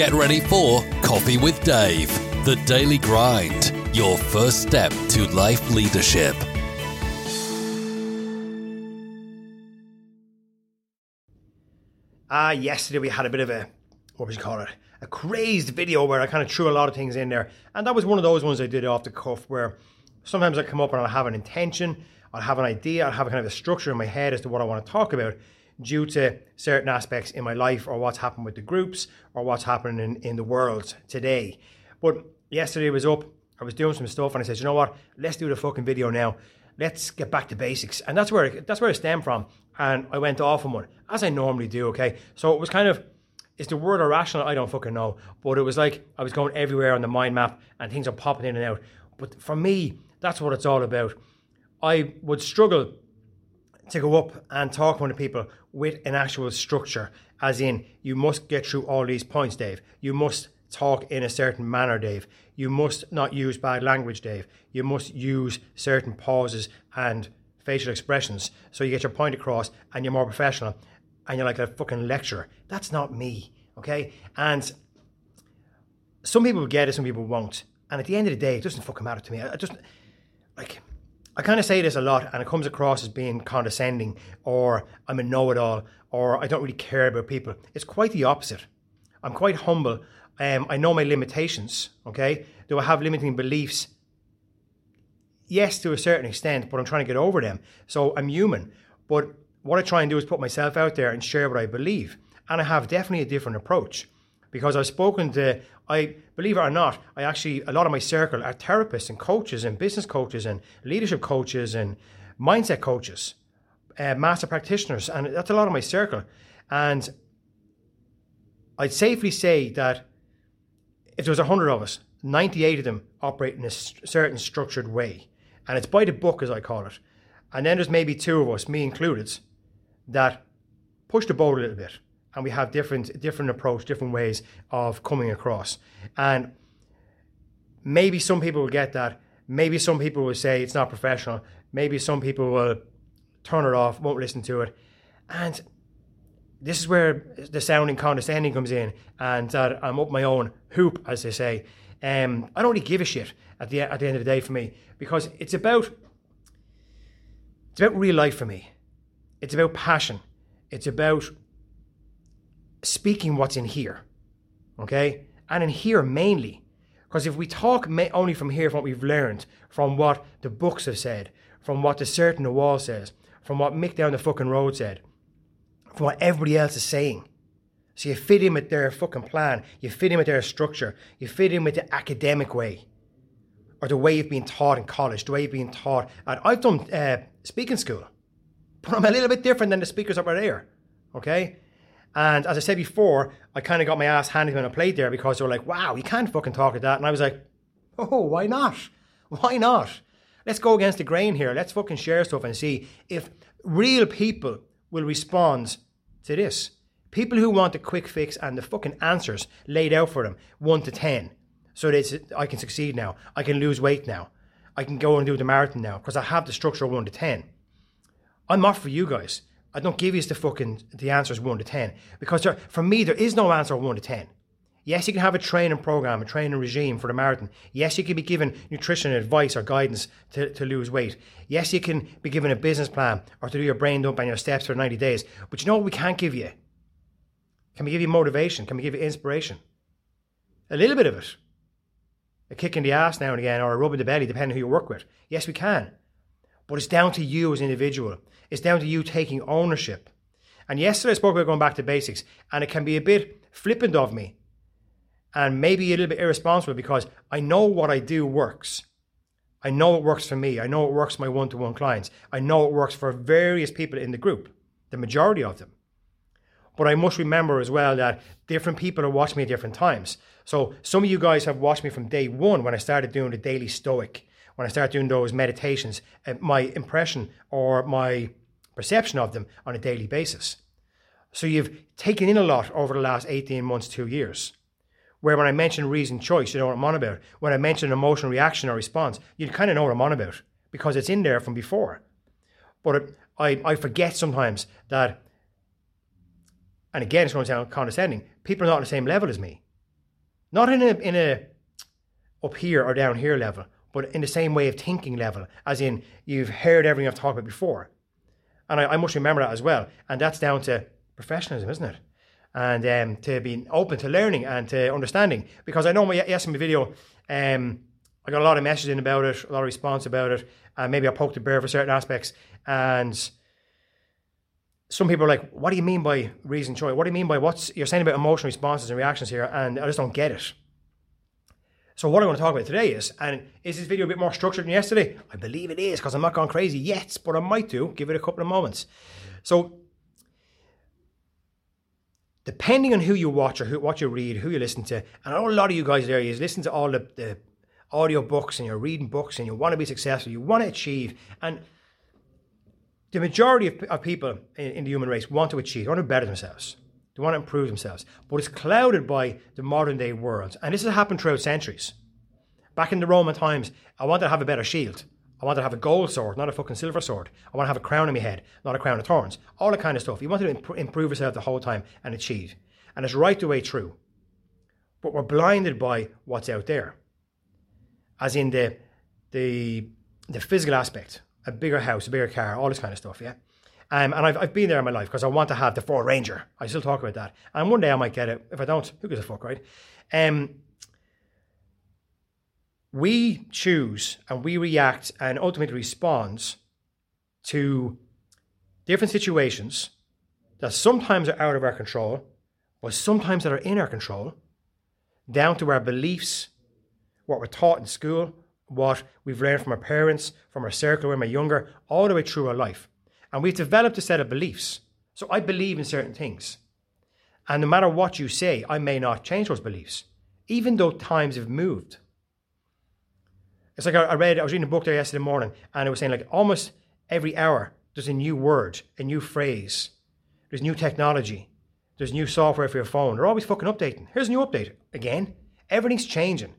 Get ready for Coffee with Dave, the daily grind, your first step to life leadership. Ah, uh, yesterday we had a bit of a, what would you call it? A crazed video where I kind of threw a lot of things in there. And that was one of those ones I did off the cuff where sometimes I come up and I'll have an intention, I'll have an idea, I'll have a kind of a structure in my head as to what I want to talk about due to certain aspects in my life or what's happened with the groups or what's happening in, in the world today. But yesterday was up, I was doing some stuff and I said, you know what, let's do the fucking video now. Let's get back to basics. And that's where that's where it stemmed from. And I went off on one, as I normally do, okay? So it was kind of is the word irrational? I don't fucking know. But it was like I was going everywhere on the mind map and things are popping in and out. But for me, that's what it's all about. I would struggle to go up and talk to people with an actual structure, as in, you must get through all these points, Dave. You must talk in a certain manner, Dave. You must not use bad language, Dave. You must use certain pauses and facial expressions so you get your point across and you're more professional and you're like a fucking lecturer. That's not me, okay? And some people will get it, some people won't. And at the end of the day, it doesn't fucking matter to me. I just, like, I kind of say this a lot, and it comes across as being condescending, or I'm a know it all, or I don't really care about people. It's quite the opposite. I'm quite humble. Um, I know my limitations, okay? Do I have limiting beliefs? Yes, to a certain extent, but I'm trying to get over them. So I'm human. But what I try and do is put myself out there and share what I believe. And I have definitely a different approach because I've spoken to, I believe it or not, I actually, a lot of my circle are therapists and coaches and business coaches and leadership coaches and mindset coaches, uh, master practitioners, and that's a lot of my circle. And I'd safely say that if there was 100 of us, 98 of them operate in a certain structured way. And it's by the book, as I call it. And then there's maybe two of us, me included, that push the boat a little bit and we have different different approach, different ways of coming across. And maybe some people will get that. Maybe some people will say it's not professional. Maybe some people will turn it off, won't listen to it. And this is where the sounding condescending comes in, and I'm up my own hoop, as they say. Um, I don't really give a shit at the at the end of the day for me because it's about it's about real life for me. It's about passion. It's about speaking what's in here, okay? And in here mainly. Because if we talk only from here, from what we've learned, from what the books have said, from what the certain the wall says, from what Mick down the fucking road said, from what everybody else is saying. So you fit in with their fucking plan, you fit in with their structure, you fit in with the academic way, or the way you've been taught in college, the way you've been taught. And I've done uh, speaking school, but I'm a little bit different than the speakers up there, okay? And as I said before, I kind of got my ass handed on a plate there because they were like, wow, you can't fucking talk at that. And I was like, oh, why not? Why not? Let's go against the grain here. Let's fucking share stuff and see if real people will respond to this. People who want the quick fix and the fucking answers laid out for them, one to 10. So that I can succeed now. I can lose weight now. I can go and do the marathon now because I have the structure one to 10. I'm not for you guys. I don't give you the fucking the answers one to ten because there, for me there is no answer one to ten. Yes, you can have a training program, a training regime for the marathon. Yes, you can be given nutrition advice or guidance to, to lose weight. Yes, you can be given a business plan or to do your brain dump and your steps for 90 days. But you know what we can't give you? Can we give you motivation? Can we give you inspiration? A little bit of it. A kick in the ass now and again or a rub in the belly, depending who you work with. Yes, we can. But it's down to you as an individual. It's down to you taking ownership. And yesterday I spoke about going back to basics, and it can be a bit flippant of me and maybe a little bit irresponsible because I know what I do works. I know it works for me. I know it works for my one to one clients. I know it works for various people in the group, the majority of them. But I must remember as well that different people are watching me at different times. So some of you guys have watched me from day one when I started doing the daily stoic when I start doing those meditations, uh, my impression or my perception of them on a daily basis. So you've taken in a lot over the last 18 months, two years. Where when I mention reason choice, you know what I'm on about. When I mention emotional reaction or response, you kind of know what I'm on about because it's in there from before. But it, I, I forget sometimes that, and again, it's going to sound condescending, people are not on the same level as me. not in a in a up here or down here level, but in the same way of thinking level, as in you've heard everything I've talked about before. And I, I must remember that as well. And that's down to professionalism, isn't it? And um, to being open to learning and to understanding. Because I know yes, in my video, um, I got a lot of messaging about it, a lot of response about it, and maybe I poked the bear for certain aspects. And some people are like, "What do you mean by reason choice? What do you mean by what's you're saying about emotional responses and reactions here?" And I just don't get it. So what I want to talk about today is, and is this video a bit more structured than yesterday? I believe it is because I'm not gone crazy yet, but I might do. Give it a couple of moments. So depending on who you watch or who, what you read, who you listen to, and I know a lot of you guys there, you listen to all the, the audio books and you're reading books and you want to be successful, you want to achieve, and the majority of, of people in, in, the human race want to achieve, want to better themselves. They want to improve themselves. But it's clouded by the modern day world. And this has happened throughout centuries. Back in the Roman times, I wanted to have a better shield. I wanted to have a gold sword, not a fucking silver sword. I want to have a crown on my head, not a crown of thorns. All that kind of stuff. You wanted to imp- improve yourself the whole time and achieve. And it's right the way through. But we're blinded by what's out there. As in the the the physical aspect. A bigger house, a bigger car, all this kind of stuff, yeah? Um, and I've, I've been there in my life because I want to have the Ford Ranger. I still talk about that. And one day I might get it. If I don't, who gives a fuck, right? Um, we choose and we react and ultimately respond to different situations that sometimes are out of our control, but sometimes that are in our control, down to our beliefs, what we're taught in school, what we've learned from our parents, from our circle when we're younger, all the way through our life. And we've developed a set of beliefs. So I believe in certain things. And no matter what you say, I may not change those beliefs, even though times have moved. It's like I read, I was reading a book there yesterday morning, and it was saying like almost every hour there's a new word, a new phrase, there's new technology, there's new software for your phone. They're always fucking updating. Here's a new update. Again, everything's changing.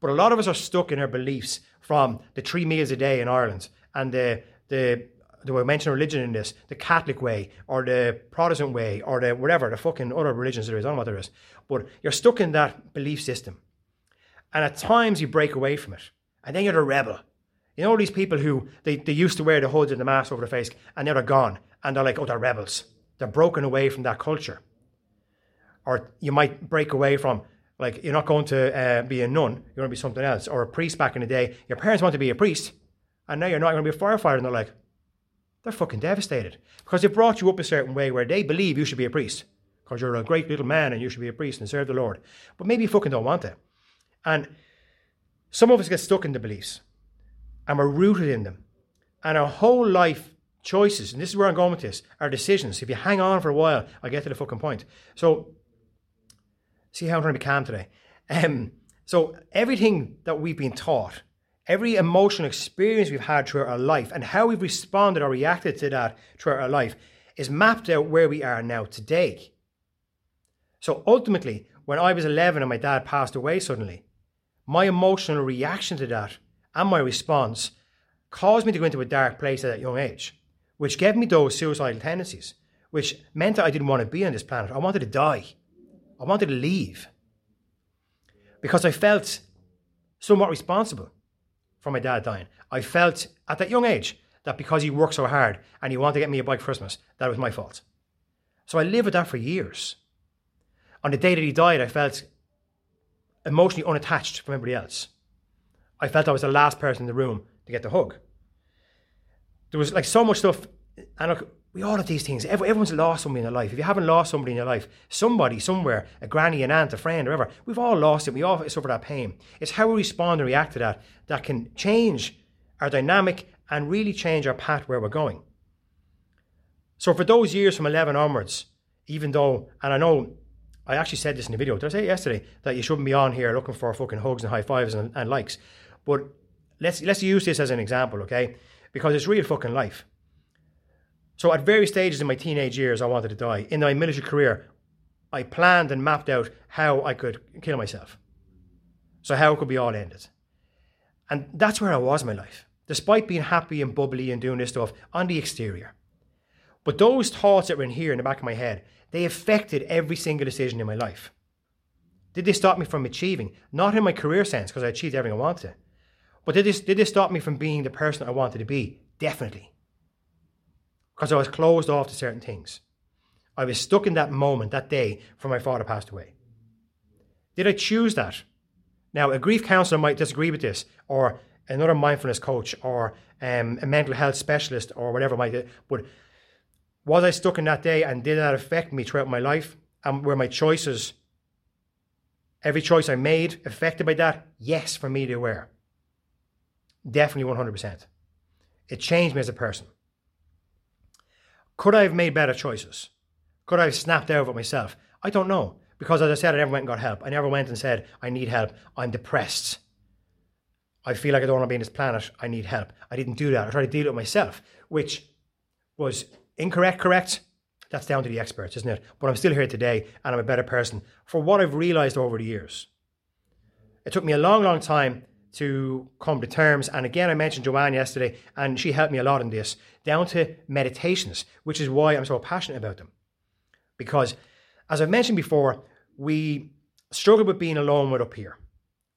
But a lot of us are stuck in our beliefs from the three meals a day in Ireland and the the do we mention religion in this, the Catholic way or the Protestant way or the whatever, the fucking other religions there is, I don't know what there is. But you're stuck in that belief system. And at times you break away from it. And then you're the rebel. You know these people who they, they used to wear the hoods and the mask over their face and now they're gone. And they're like, oh, they're rebels. They're broken away from that culture. Or you might break away from like you're not going to uh, be a nun, you're going to be something else. Or a priest back in the day. Your parents want to be a priest, and now you're not going to be a firefighter. And they're like, they're fucking devastated because they brought you up a certain way where they believe you should be a priest because you're a great little man and you should be a priest and serve the Lord. But maybe you fucking don't want it. And some of us get stuck in the beliefs and we're rooted in them. And our whole life choices, and this is where I'm going with this, our decisions. If you hang on for a while, I'll get to the fucking point. So, see how I'm trying to be calm today. Um, so, everything that we've been taught every emotional experience we've had throughout our life and how we've responded or reacted to that throughout our life is mapped out where we are now today. So ultimately, when I was 11 and my dad passed away suddenly, my emotional reaction to that and my response caused me to go into a dark place at that young age, which gave me those suicidal tendencies, which meant that I didn't want to be on this planet. I wanted to die. I wanted to leave. Because I felt somewhat responsible for my dad dying. I felt at that young age that because he worked so hard and he wanted to get me a bike for Christmas, that was my fault. So I lived with that for years. On the day that he died, I felt emotionally unattached from everybody else. I felt I was the last person in the room to get the hug. There was like so much stuff, and we all have these things. Everyone's lost somebody in their life. If you haven't lost somebody in your life, somebody somewhere, a granny, an aunt, a friend, whatever, we've all lost it. We all suffer that pain. It's how we respond and react to that that can change our dynamic and really change our path where we're going. So for those years from 11 onwards, even though, and I know I actually said this in the video, did I say yesterday that you shouldn't be on here looking for fucking hugs and high fives and, and likes? But let's let's use this as an example, okay? Because it's real fucking life. So at various stages in my teenage years, I wanted to die. In my military career, I planned and mapped out how I could kill myself. So how it could be all ended. And that's where I was in my life, despite being happy and bubbly and doing this stuff on the exterior. But those thoughts that were in here in the back of my head, they affected every single decision in my life. Did they stop me from achieving? Not in my career sense, because I achieved everything I wanted. But did this, did this stop me from being the person I wanted to be? Definitely. Because I was closed off to certain things. I was stuck in that moment, that day, for my father passed away. Did I choose that? Now, a grief counselor might disagree with this, or another mindfulness coach, or um, a mental health specialist, or whatever might. But was I stuck in that day, and did that affect me throughout my life? And were my choices, every choice I made, affected by that? Yes, for me they were. Definitely 100%. It changed me as a person. Could I have made better choices? Could I have snapped out of it myself? I don't know. Because as I said, I never went and got help. I never went and said, I need help. I'm depressed. I feel like I don't want to be on this planet. I need help. I didn't do that. I tried to deal with myself, which was incorrect, correct. That's down to the experts, isn't it? But I'm still here today and I'm a better person for what I've realized over the years. It took me a long, long time to come to terms. And again, I mentioned Joanne yesterday, and she helped me a lot in this, down to meditations, which is why I'm so passionate about them. Because, as I've mentioned before, we struggle with being alone with up here.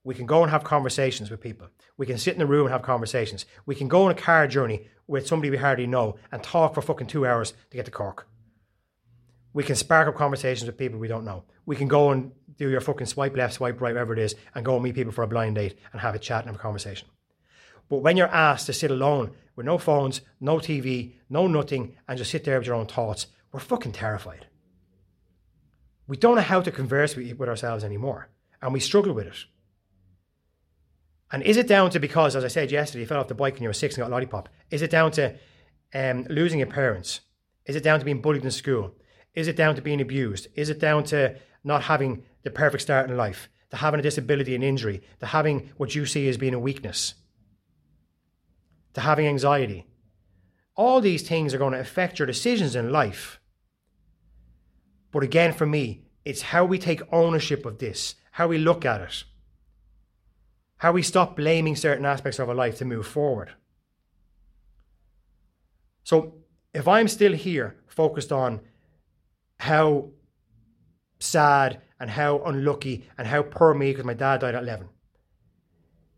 We can go and have conversations with people. We can sit in the room and have conversations. We can go on a car journey with somebody we hardly know and talk for fucking two hours to get to Cork. We can spark up conversations with people we don't know. We can go and do your fucking swipe left, swipe right, whatever it is, and go and meet people for a blind date and have a chat and have a conversation. But when you're asked to sit alone with no phones, no TV, no nothing, and just sit there with your own thoughts, we're fucking terrified. We don't know how to converse with, with ourselves anymore, and we struggle with it. And is it down to because, as I said yesterday, you fell off the bike when you were six and got a lollipop? Is it down to um, losing your parents? Is it down to being bullied in school? Is it down to being abused? Is it down to not having the perfect start in life, to having a disability and injury, to having what you see as being a weakness, to having anxiety? All these things are going to affect your decisions in life. But again, for me, it's how we take ownership of this, how we look at it, how we stop blaming certain aspects of our life to move forward. So, if I'm still here focused on how sad and how unlucky and how poor me because my dad died at 11,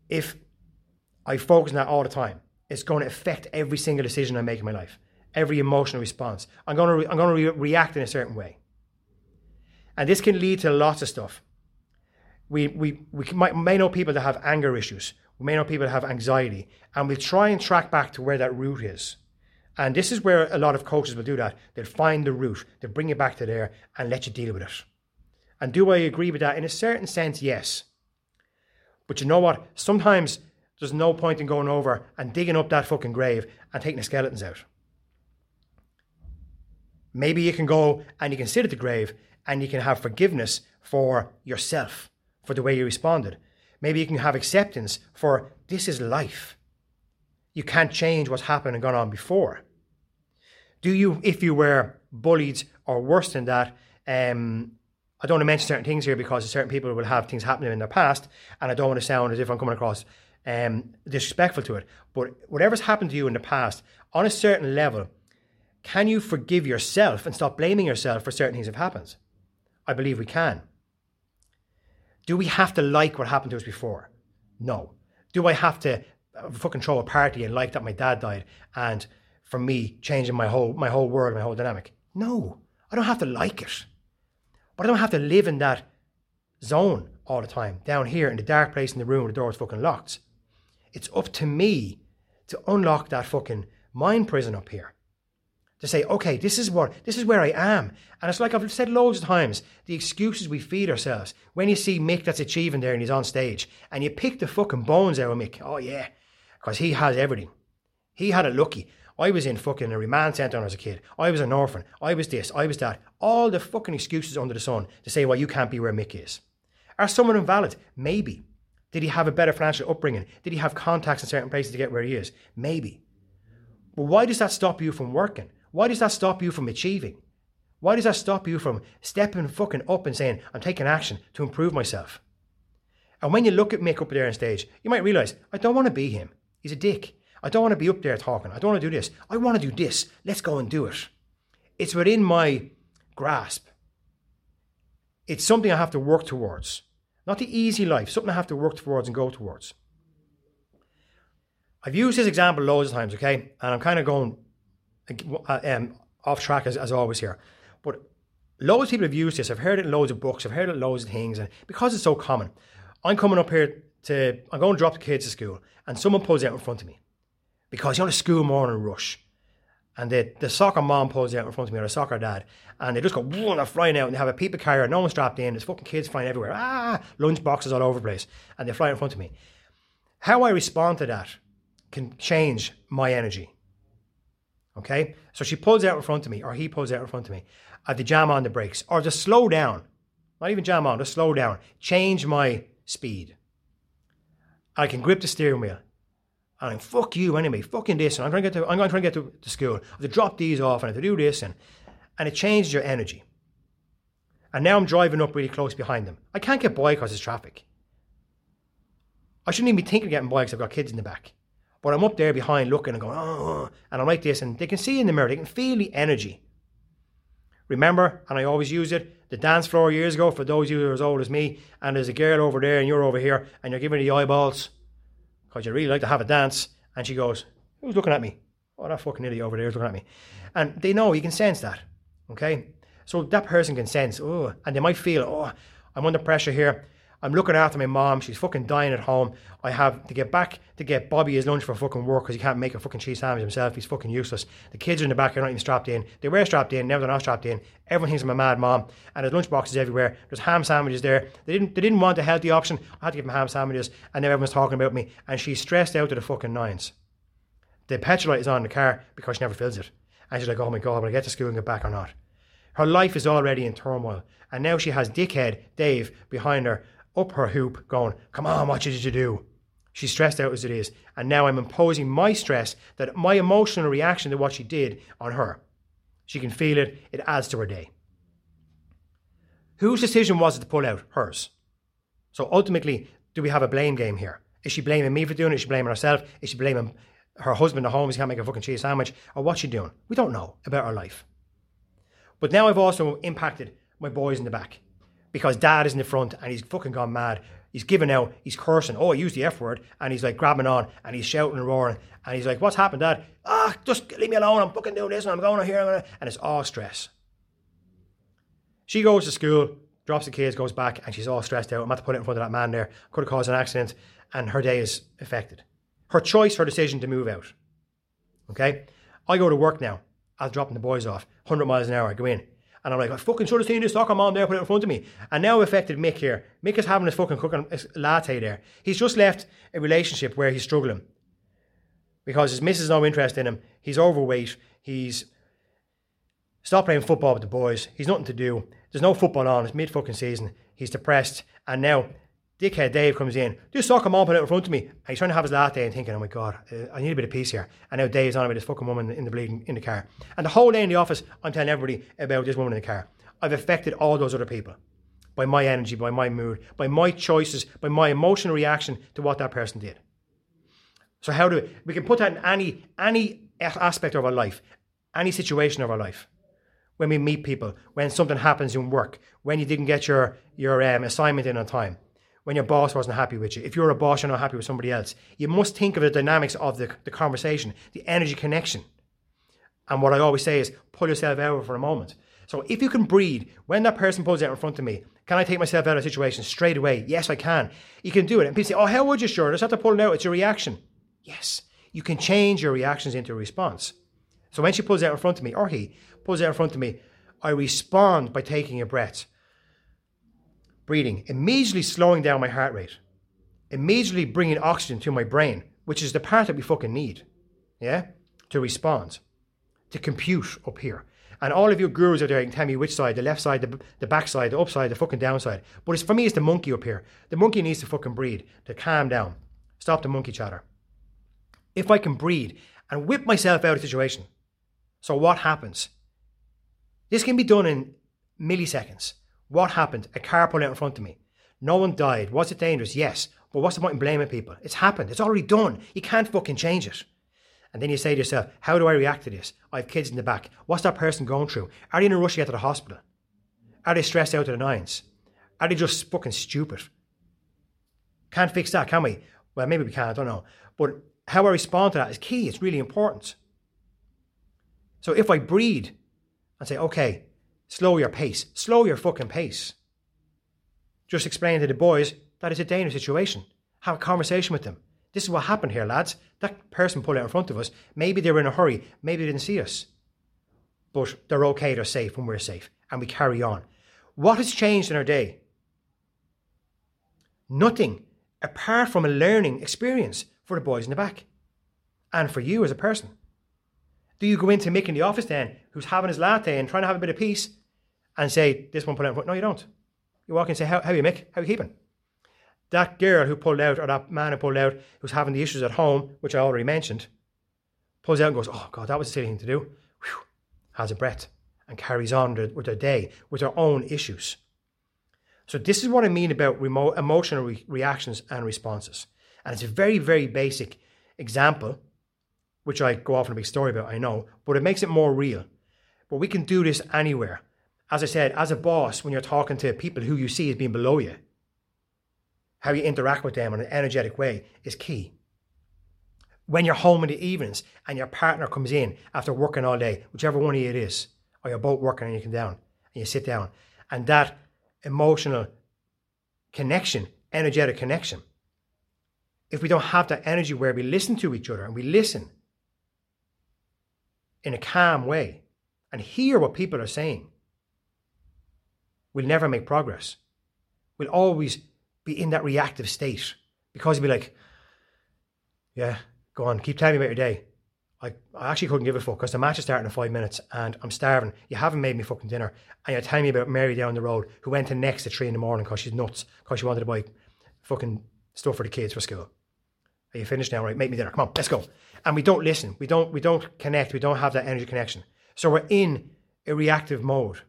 if I focus on that all the time, it's going to affect every single decision I make in my life, every emotional response. I'm going to, re- I'm going to re- react in a certain way. And this can lead to lots of stuff. We, we, we might, may know people that have anger issues. We may know people that have anxiety. And we'll try and track back to where that root is. And this is where a lot of coaches will do that. They'll find the root, they'll bring you back to there and let you deal with it. And do I agree with that? In a certain sense, yes. But you know what? Sometimes there's no point in going over and digging up that fucking grave and taking the skeletons out. Maybe you can go and you can sit at the grave and you can have forgiveness for yourself, for the way you responded. Maybe you can have acceptance for this is life. You can't change what's happened and gone on before. Do you, if you were bullied or worse than that, um, I don't want to mention certain things here because certain people will have things happening in their past, and I don't want to sound as if I'm coming across um, disrespectful to it. But whatever's happened to you in the past, on a certain level, can you forgive yourself and stop blaming yourself for certain things that have happened? I believe we can. Do we have to like what happened to us before? No. Do I have to fucking throw a party and like that my dad died and for me changing my whole my whole world, my whole dynamic? No. I don't have to like it. But I don't have to live in that zone all the time, down here in the dark place in the room where the door's fucking locked. It's up to me to unlock that fucking mind prison up here to say, okay, this is what this is where I am. And it's like I've said loads of times, the excuses we feed ourselves. When you see Mick that's achieving there and he's on stage, and you pick the fucking bones out of Mick, oh yeah, because he has everything. He had it lucky. I was in fucking a remand centre when I was a kid. I was an orphan. I was this. I was that. All the fucking excuses under the sun to say why you can't be where Mick is. Are some of them valid? Maybe. Did he have a better financial upbringing? Did he have contacts in certain places to get where he is? Maybe. But why does that stop you from working? Why does that stop you from achieving? Why does that stop you from stepping fucking up and saying, I'm taking action to improve myself? And when you look at Mick up there on stage, you might realize, I don't want to be him. He's a dick. I don't want to be up there talking. I don't want to do this. I want to do this. Let's go and do it. It's within my grasp. It's something I have to work towards. not the easy life, something I have to work towards and go towards. I've used this example loads of times, okay? And I'm kind of going uh, um, off track as, as always here. But loads of people have used this. I've heard it in loads of books. I've heard it in loads of things. And because it's so common, I'm coming up here to, I'm going to drop the kids to school and someone pulls out in front of me. Because you're on a school morning rush. And the, the soccer mom pulls out in front of me or the soccer dad. And they just go, whoa, and they're flying out and they have a people carrier. No one's strapped in. There's fucking kids flying everywhere. Ah, lunch boxes all over the place. And they fly in front of me. How I respond to that can change my energy. Okay? So she pulls out in front of me, or he pulls out in front of me. I have to jam on the brakes, or just slow down. Not even jam on, just slow down. Change my speed. I can grip the steering wheel. And I'm fuck you anyway, fucking this. And I'm trying to get to I'm going to try to get to, to school. I have to drop these off and I have to do this and and it changes your energy. And now I'm driving up really close behind them. I can't get by because there's traffic. I shouldn't even be thinking of getting by because I've got kids in the back. But I'm up there behind looking and going, oh, and I'm like this, and they can see in the mirror, they can feel the energy. Remember, and I always use it, the dance floor years ago, for those of you who are as old as me, and there's a girl over there and you're over here, and you're giving her the eyeballs, because you really like to have a dance, and she goes, Who's looking at me? Oh, that fucking idiot over there is looking at me. And they know, you can sense that. Okay? So that person can sense, oh, and they might feel, oh, I'm under pressure here. I'm looking after my mom. She's fucking dying at home. I have to get back to get Bobby his lunch for fucking work because he can't make a fucking cheese sandwich himself. He's fucking useless. The kids are in the back. They're not even strapped in. They were strapped in. Now they're not strapped in. I'm a mad mom. And there's lunch boxes everywhere. There's ham sandwiches there. They didn't. They didn't want a healthy option. I had to give them ham sandwiches. And now everyone's talking about me. And she's stressed out to the fucking nines. The petrol light is on the car because she never fills it. And she's like, oh my god, will I get to school and get back or not? Her life is already in turmoil. And now she has dickhead Dave behind her up her hoop, going, Come on, what did you do? She's stressed out as it is. And now I'm imposing my stress, that my emotional reaction to what she did on her. She can feel it, it adds to her day. Whose decision was it to pull out? Hers. So ultimately, do we have a blame game here? Is she blaming me for doing it? Is she blaming herself? Is she blaming her husband at home? He can't make a fucking cheese sandwich? Or what's she doing? We don't know about her life. But now I've also impacted my boys in the back because dad is in the front and he's fucking gone mad. He's giving out, he's cursing. Oh, I used the F word. And he's like grabbing on and he's shouting and roaring. And he's like, What's happened, dad? Ah, just leave me alone. I'm fucking doing this and I'm going here. And it's all stress. She goes to school, drops the kids, goes back, and she's all stressed out. I'm about to put it in front of that man there. Could have caused an accident. And her day is affected. Her choice, her decision to move out. Okay? I go to work now. I was dropping the boys off. 100 miles an hour. I go in. And I'm like, I fucking should have seen this soccer mom there put it in front of me. And now affected Mick here. Mick is having his fucking cooking latte there. He's just left a relationship where he's struggling. Because his missus has no interest in him. He's overweight. He's stopped playing football with the boys. He's nothing to do. There's no football on. It's mid fucking season. He's depressed. And now dickhead Dave comes in, this soccer mom put it in front of me. And he's trying to have his latte and thinking, oh my God, uh, I need a bit of peace here. And now Dave's on about this fucking woman in the bleeding in the car. And the whole day in the office, I'm telling everybody about this woman in the car. I've affected all those other people by my energy, by my mood, by my choices, by my emotional reaction to what that person did. So how do we, we can put that in any any aspect of our life, any situation of our life. When we meet people, when something happens in work, when you didn't get your your um, assignment in on time, when your boss wasn't happy with you. If you're a boss, you're not happy with somebody else. You must think of the dynamics of the, the conversation, the energy connection. And what I always say is pull yourself out for a moment. So if you can breathe, when that person pulls out in front of me, can I take myself out of a situation straight away? Yes, I can. You can do it. And people say, oh, how would you, sure? Just have to pull it out. It's your reaction. Yes, you can change your reactions into a response. So when she pulls out in front of me, or he pulls out in front of me, I respond by taking a breath breathing, immediately slowing down my heart rate, immediately bringing oxygen to my brain, which is the part that we fucking need, yeah, to respond, to compute up here. And all of your gurus out there can tell me which side, the left side, the, the back side, the upside, the fucking downside. But it's, for me, it's the monkey up here. The monkey needs to fucking breathe, to calm down, stop the monkey chatter. If I can breathe and whip myself out of the situation, so what happens? This can be done in milliseconds. What happened? A car pulled out in front of me. No one died. Was it dangerous? Yes. But what's the point in blaming people? It's happened. It's already done. You can't fucking change it. And then you say to yourself, how do I react to this? I have kids in the back. What's that person going through? Are they in a rush to get to the hospital? Are they stressed out to the nines? Are they just fucking stupid? Can't fix that, can we? Well, maybe we can, I don't know. But how I respond to that is key. It's really important. So if I breed and say, okay, slow your pace, slow your fucking pace. Just explain to the boys that it's a dangerous situation. Have a conversation with them. This is what happened here, lads. That person pulled out in front of us. Maybe they were in a hurry. Maybe they didn't see us. But they're okay, they're safe and we're safe. And we carry on. What has changed in our day? Nothing apart from a learning experience for the boys in the back and for you as a person. Do you go into Mick in the office then, who's having his latte and trying to have a bit of peace, and say, This one put out? No, you don't. You walk in and say, How, how are you, Mick? How are you keeping? That girl who pulled out, or that man who pulled out, who's having the issues at home, which I already mentioned, pulls out and goes, Oh, God, that was a silly thing to do. Whew, has a breath and carries on with their day with their own issues. So, this is what I mean about remote emotional re- reactions and responses. And it's a very, very basic example, which I go off on a big story about, I know, but it makes it more real. But we can do this anywhere. As I said, as a boss, when you're talking to people who you see as being below you, how you interact with them in an energetic way is key. When you're home in the evenings and your partner comes in after working all day, whichever one of you it is, or you're both working and you come down and you sit down, and that emotional connection, energetic connection, if we don't have that energy where we listen to each other and we listen in a calm way and hear what people are saying, we'll never make progress. We'll always be in that reactive state because you'll be like, yeah, go on, keep telling me about your day. I, I actually couldn't give a fuck because the match is starting in five minutes and I'm starving. You haven't made me fucking dinner. And you're telling me about Mary down the road who went to Next at three in the morning because she's nuts because she wanted to buy fucking stuff for the kids for school. Are you finished now? Right, make me dinner. Come on, let's go. And we don't listen. We don't we don't connect. We don't have that energy connection. So we're in a reactive mode.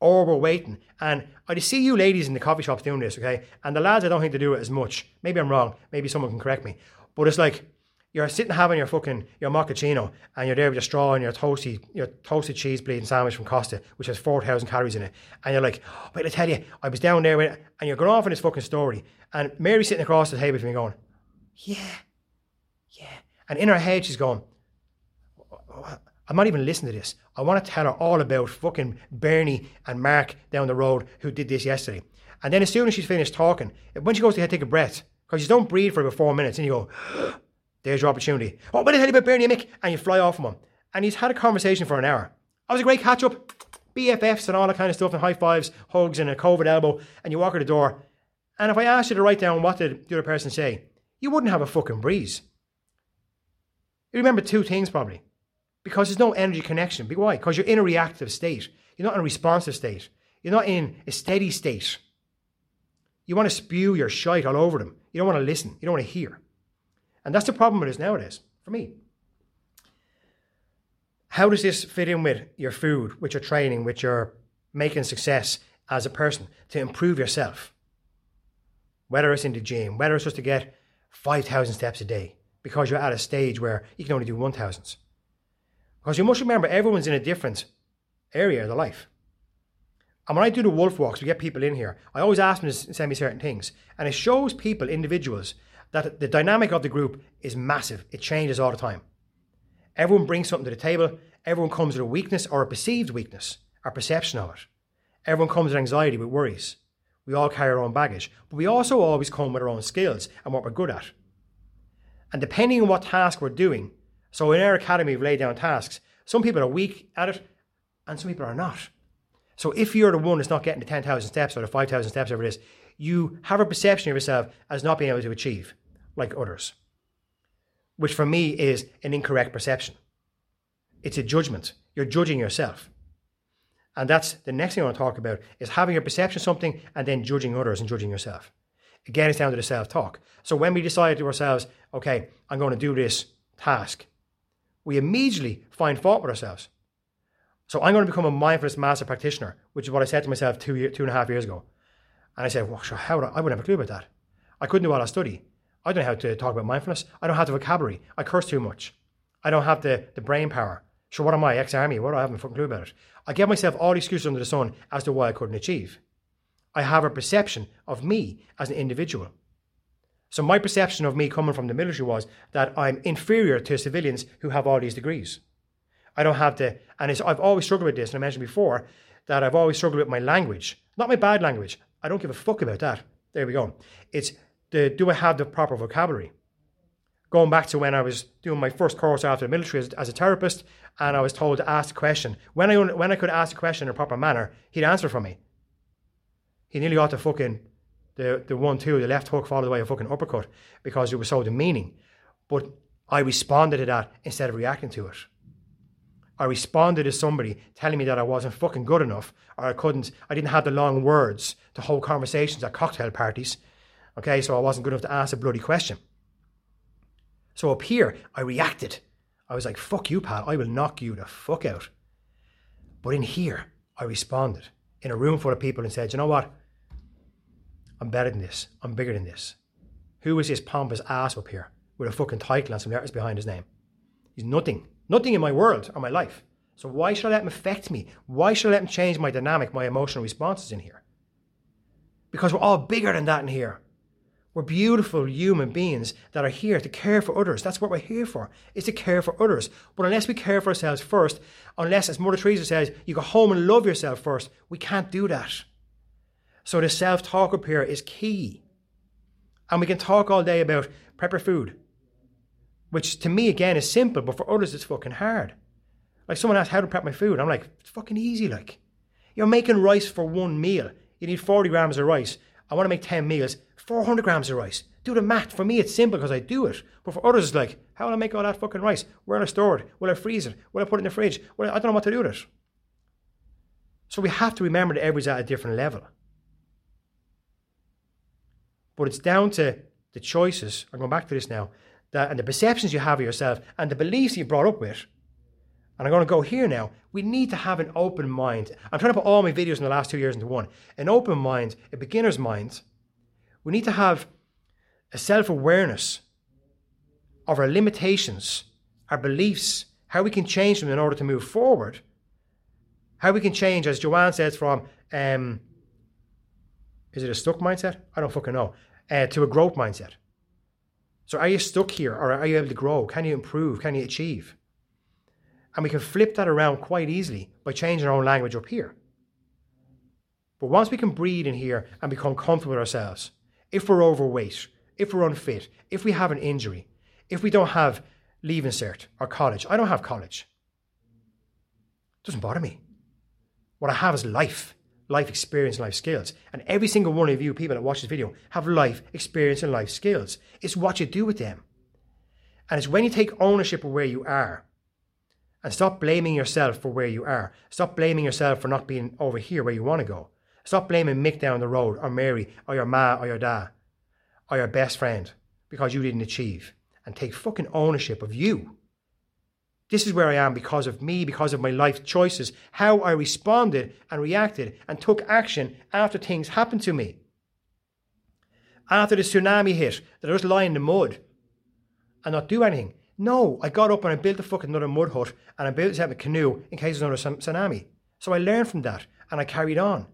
Or we're waiting. And I just see you ladies in the coffee shops doing this, okay? And the lads I don't think they do it as much. Maybe I'm wrong. Maybe someone can correct me. But it's like you're sitting having your fucking your mochaccino and you're there with your straw and your toasty your toasted cheese bleeding sandwich from Costa, which has four thousand calories in it, and you're like, oh, wait, I tell you, I was down there and you're going off on this fucking story, and Mary's sitting across the table from me going, yeah, yeah. And in her head, she's going, I'm not even listening to this. I want to tell her all about fucking Bernie and Mark down the road who did this yesterday. And then as soon as she's finished talking, when she goes to take a breath, because you don't breathe for about four minutes, and you go, there's your opportunity. Oh, what did I tell you about Bernie and Mick? And you fly off from him. And he's had a conversation for an hour. That was a great catch up. BFFs and all that kind of stuff, and high fives, hugs, and a COVID elbow. And you walk out the door. And if I asked you to write down what did the other person say, you wouldn't have a fucking breeze. You remember two things probably. Because there's no energy connection. Why? Because you're in a reactive state. You're not in a responsive state. You're not in a steady state. You want to spew your shite all over them. You don't want to listen. You don't want to hear. And that's the problem with nowadays, for me. How does this fit in with your food, with your training, with your making success as a person to improve yourself? Whether it's in the gym, whether it's just to get 5,000 steps a day because you're at a stage where you can only do 1,000. Because you must remember, everyone's in a different area of their life. And when I do the wolf walks, we get people in here. I always ask them to send me certain things. And it shows people, individuals, that the dynamic of the group is massive. It changes all the time. Everyone brings something to the table. Everyone comes with a weakness or a perceived weakness, or perception of it. Everyone comes with anxiety, with worries. We all carry our own baggage, but we also always come with our own skills and what we're good at. And depending on what task we're doing, so in our academy, we've laid down tasks. Some people are weak at it, and some people are not. So if you're the one that's not getting the 10,000 steps or the 5,000 steps, whatever it is, you have a perception of yourself as not being able to achieve like others, which for me is an incorrect perception. It's a judgment. You're judging yourself. And that's the next thing I want to talk about is having a perception of something and then judging others and judging yourself. Again, it's down to the self talk. So when we decide to ourselves, okay, I'm going to do this task, we immediately find fault with ourselves. So I'm going to become a mindfulness master practitioner, which is what I said to myself two, year, two and a half years ago. And I said, well, sure, how would I, I wouldn't have a clue about that. I couldn't do all that study. I don't know how to talk about mindfulness. I don't have the vocabulary. I curse too much. I don't have the, the brain power. Sure, what am I, ex-army? What do I have a fucking clue about it? I give myself all the excuses under the sun as to why I couldn't achieve. I have a perception of me as an individual. So my perception of me coming from the military was that I'm inferior to civilians who have all these degrees. I don't have the, and I've always struggled with this, and I mentioned before that I've always struggled with my language, not my bad language. I don't give a fuck about that. There we go. It's the do I have the proper vocabulary? Going back to when I was doing my first course after the military as, as a therapist, and I was told to ask a question. When I when I could ask a question in a proper manner, he'd answer for me. He nearly ought to fucking the the one two, the left hook followed by a fucking uppercut because it was so demeaning. But I responded to that instead of reacting to it. I responded to somebody telling me that I wasn't fucking good enough or I couldn't, I didn't have the long words to hold conversations at cocktail parties. Okay, so I wasn't good enough to ask a bloody question. So up here, I reacted. I was like, fuck you, pal, I will knock you the fuck out. But in here, I responded in a room full of people and said, you know what? I'm better than this. I'm bigger than this. Who is this pompous ass up here with a fucking title and some letters behind his name? He's nothing. Nothing in my world or my life. So why should I let him affect me? Why should I let him change my dynamic, my emotional responses in here? Because we're all bigger than that in here. We're beautiful human beings that are here to care for others. That's what we're here for, is to care for others. But unless we care for ourselves first, unless, as Mother Teresa says, you go home and love yourself first, we can't do that. So the self-talk up here is key. And we can talk all day about prepper food, which to me again is simple, but for others it's fucking hard. Like someone asked how to prep my food, I'm like, it's fucking easy. Like, you're making rice for one meal. You need 40 grams of rice. I want to make 10 meals, 400 grams of rice. Do the math. For me, it's simple because I do it. But for others, it's like, how will I make all that fucking rice? Where will I store it? Will I freeze it? Will I put it in the fridge? Well, I don't know what to do with it. So we have to remember that everybody's at a different level. But it's down to the choices. I'm going back to this now that and the perceptions you have of yourself and the beliefs you brought up with. And I'm going to go here now. We need to have an open mind. I'm trying to put all my videos in the last two years into one. An open mind, a beginner's mind. We need to have a self awareness of our limitations, our beliefs, how we can change them in order to move forward. How we can change, as Joanne says, from um, is it a stuck mindset? I don't fucking know. Uh, to a growth mindset. So are you stuck here or are you able to grow? Can you improve? Can you achieve? And we can flip that around quite easily by changing our own language up here. But once we can breathe in here and become comfortable with ourselves, if we're overweight, if we're unfit, if we have an injury, if we don't have leaving cert or college, I don't have college. It doesn't bother me. What I have is life life experience and life skills. And every single one of you people that watch this video have life experience and life skills. It's what you do with them. And it's when you take ownership of where you are and stop blaming yourself for where you are. Stop blaming yourself for not being over here where you want to go. Stop blaming Mick down the road or Mary or your ma or your dad or your best friend because you didn't achieve. And take fucking ownership of you this is where I am because of me, because of my life choices, how I responded and reacted and took action after things happened to me. After the tsunami hit, that I just lie in the mud and not do anything. No, I got up and I built a fucking another mud hut and I built a canoe in case there's another tsunami. So I learned from that and I carried on.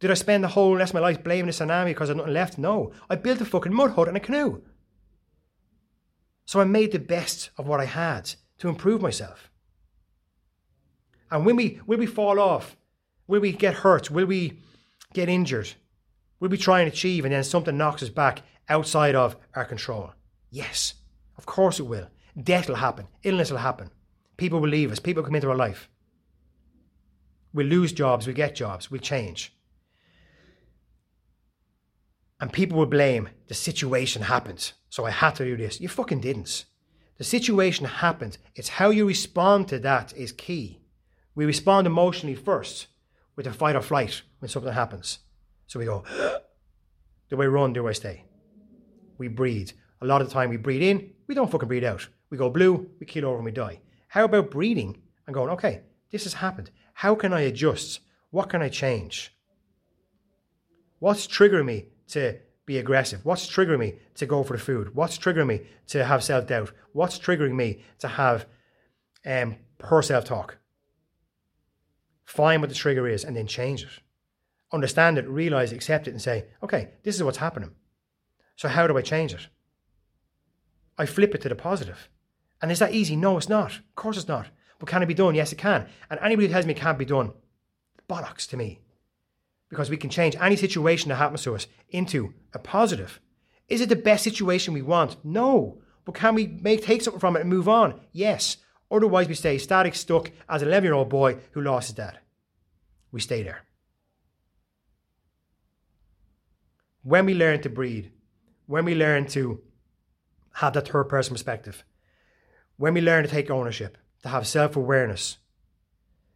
Did I spend the whole rest of my life blaming the tsunami because I had nothing left? No. I built a fucking mud hut and a canoe. So I made the best of what I had to improve myself. And when we will we fall off, will we get hurt, will we get injured, will we try and achieve and then something knocks us back outside of our control? Yes, of course it will. Death will happen, illness will happen, people will leave us, people come into our life. We'll lose jobs, we'll get jobs, we'll change. And people will blame the situation happened, so I had to do this. You fucking didn't. The situation happens. It's how you respond to that is key. We respond emotionally first with a fight or flight when something happens. So we go, do I run? Do I stay? We breathe. A lot of the time we breathe in, we don't fucking breathe out. We go blue, we keel over and we die. How about breathing and going, okay, this has happened. How can I adjust? What can I change? What's triggering me to be aggressive? What's triggering me to go for the food? What's triggering me to have self doubt? What's triggering me to have um, poor self talk? Find what the trigger is and then change it. Understand it, realize, accept it, and say, okay, this is what's happening. So how do I change it? I flip it to the positive. And is that easy? No, it's not. Of course it's not. But can it be done? Yes, it can. And anybody who tells me it can't be done, bollocks to me. Because we can change any situation that happens to us into a positive. Is it the best situation we want? No. But can we make take something from it and move on? Yes. Otherwise, we stay static, stuck as an 11 year old boy who lost his dad. We stay there. When we learn to breathe, when we learn to have that third person perspective, when we learn to take ownership, to have self awareness,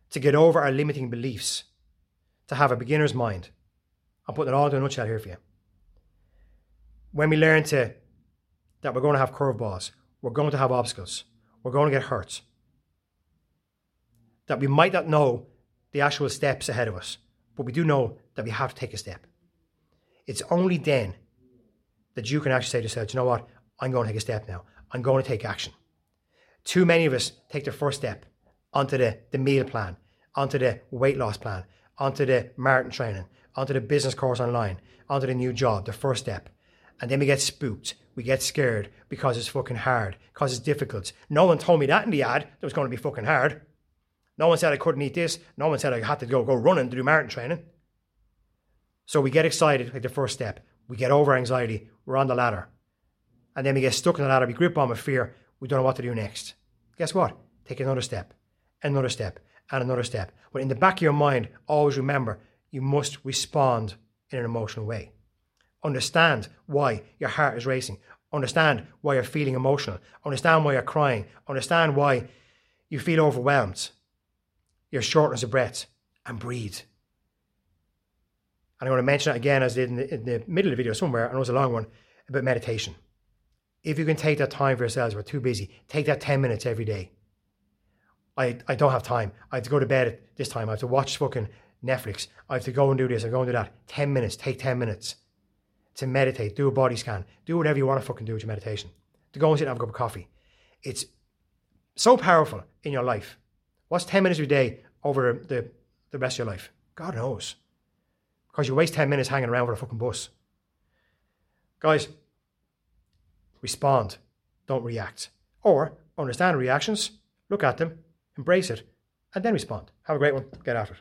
to get over our limiting beliefs, to have a beginner's mind. I'm putting it all into a nutshell here for you. When we learn to that we're going to have curveballs, we're going to have obstacles, we're going to get hurt, that we might not know the actual steps ahead of us, but we do know that we have to take a step. It's only then that you can actually say to yourself, you know what? I'm going to take a step now. I'm going to take action. Too many of us take the first step onto the, the meal plan, onto the weight loss plan, onto the marathon training, onto the business course online, onto the new job, the first step. And then we get spooked. We get scared because it's fucking hard, because it's difficult. No one told me that in the ad that was going to be fucking hard. No one said I couldn't eat this. No one said I had to go, go running to do marathon training. So we get excited, like the first step. We get over anxiety. We're on the ladder. And then we get stuck in the ladder. We grip on with fear. We don't know what to do next. Guess what? Take another step, another step, and another step. But in the back of your mind, always remember you must respond in an emotional way. Understand why your heart is racing. Understand why you're feeling emotional. Understand why you're crying. Understand why you feel overwhelmed. Your shortness of breath and breathe. And I'm going to mention it again as I did in the, in the middle of the video somewhere, and it was a long one, about meditation. If you can take that time for yourselves, we're too busy, take that 10 minutes every day. I, I don't have time. I have to go to bed at this time. I have to watch fucking Netflix. I have to go and do this. I go and do that. 10 minutes. Take 10 minutes to meditate. Do a body scan. Do whatever you want to fucking do with your meditation. To go and sit and have a cup of coffee. It's so powerful in your life. What's 10 minutes a day over the, the rest of your life? God knows. Because you waste 10 minutes hanging around with a fucking bus. Guys, respond. Don't react. Or understand reactions, look at them, embrace it, and then respond. Have a great one. Get after it.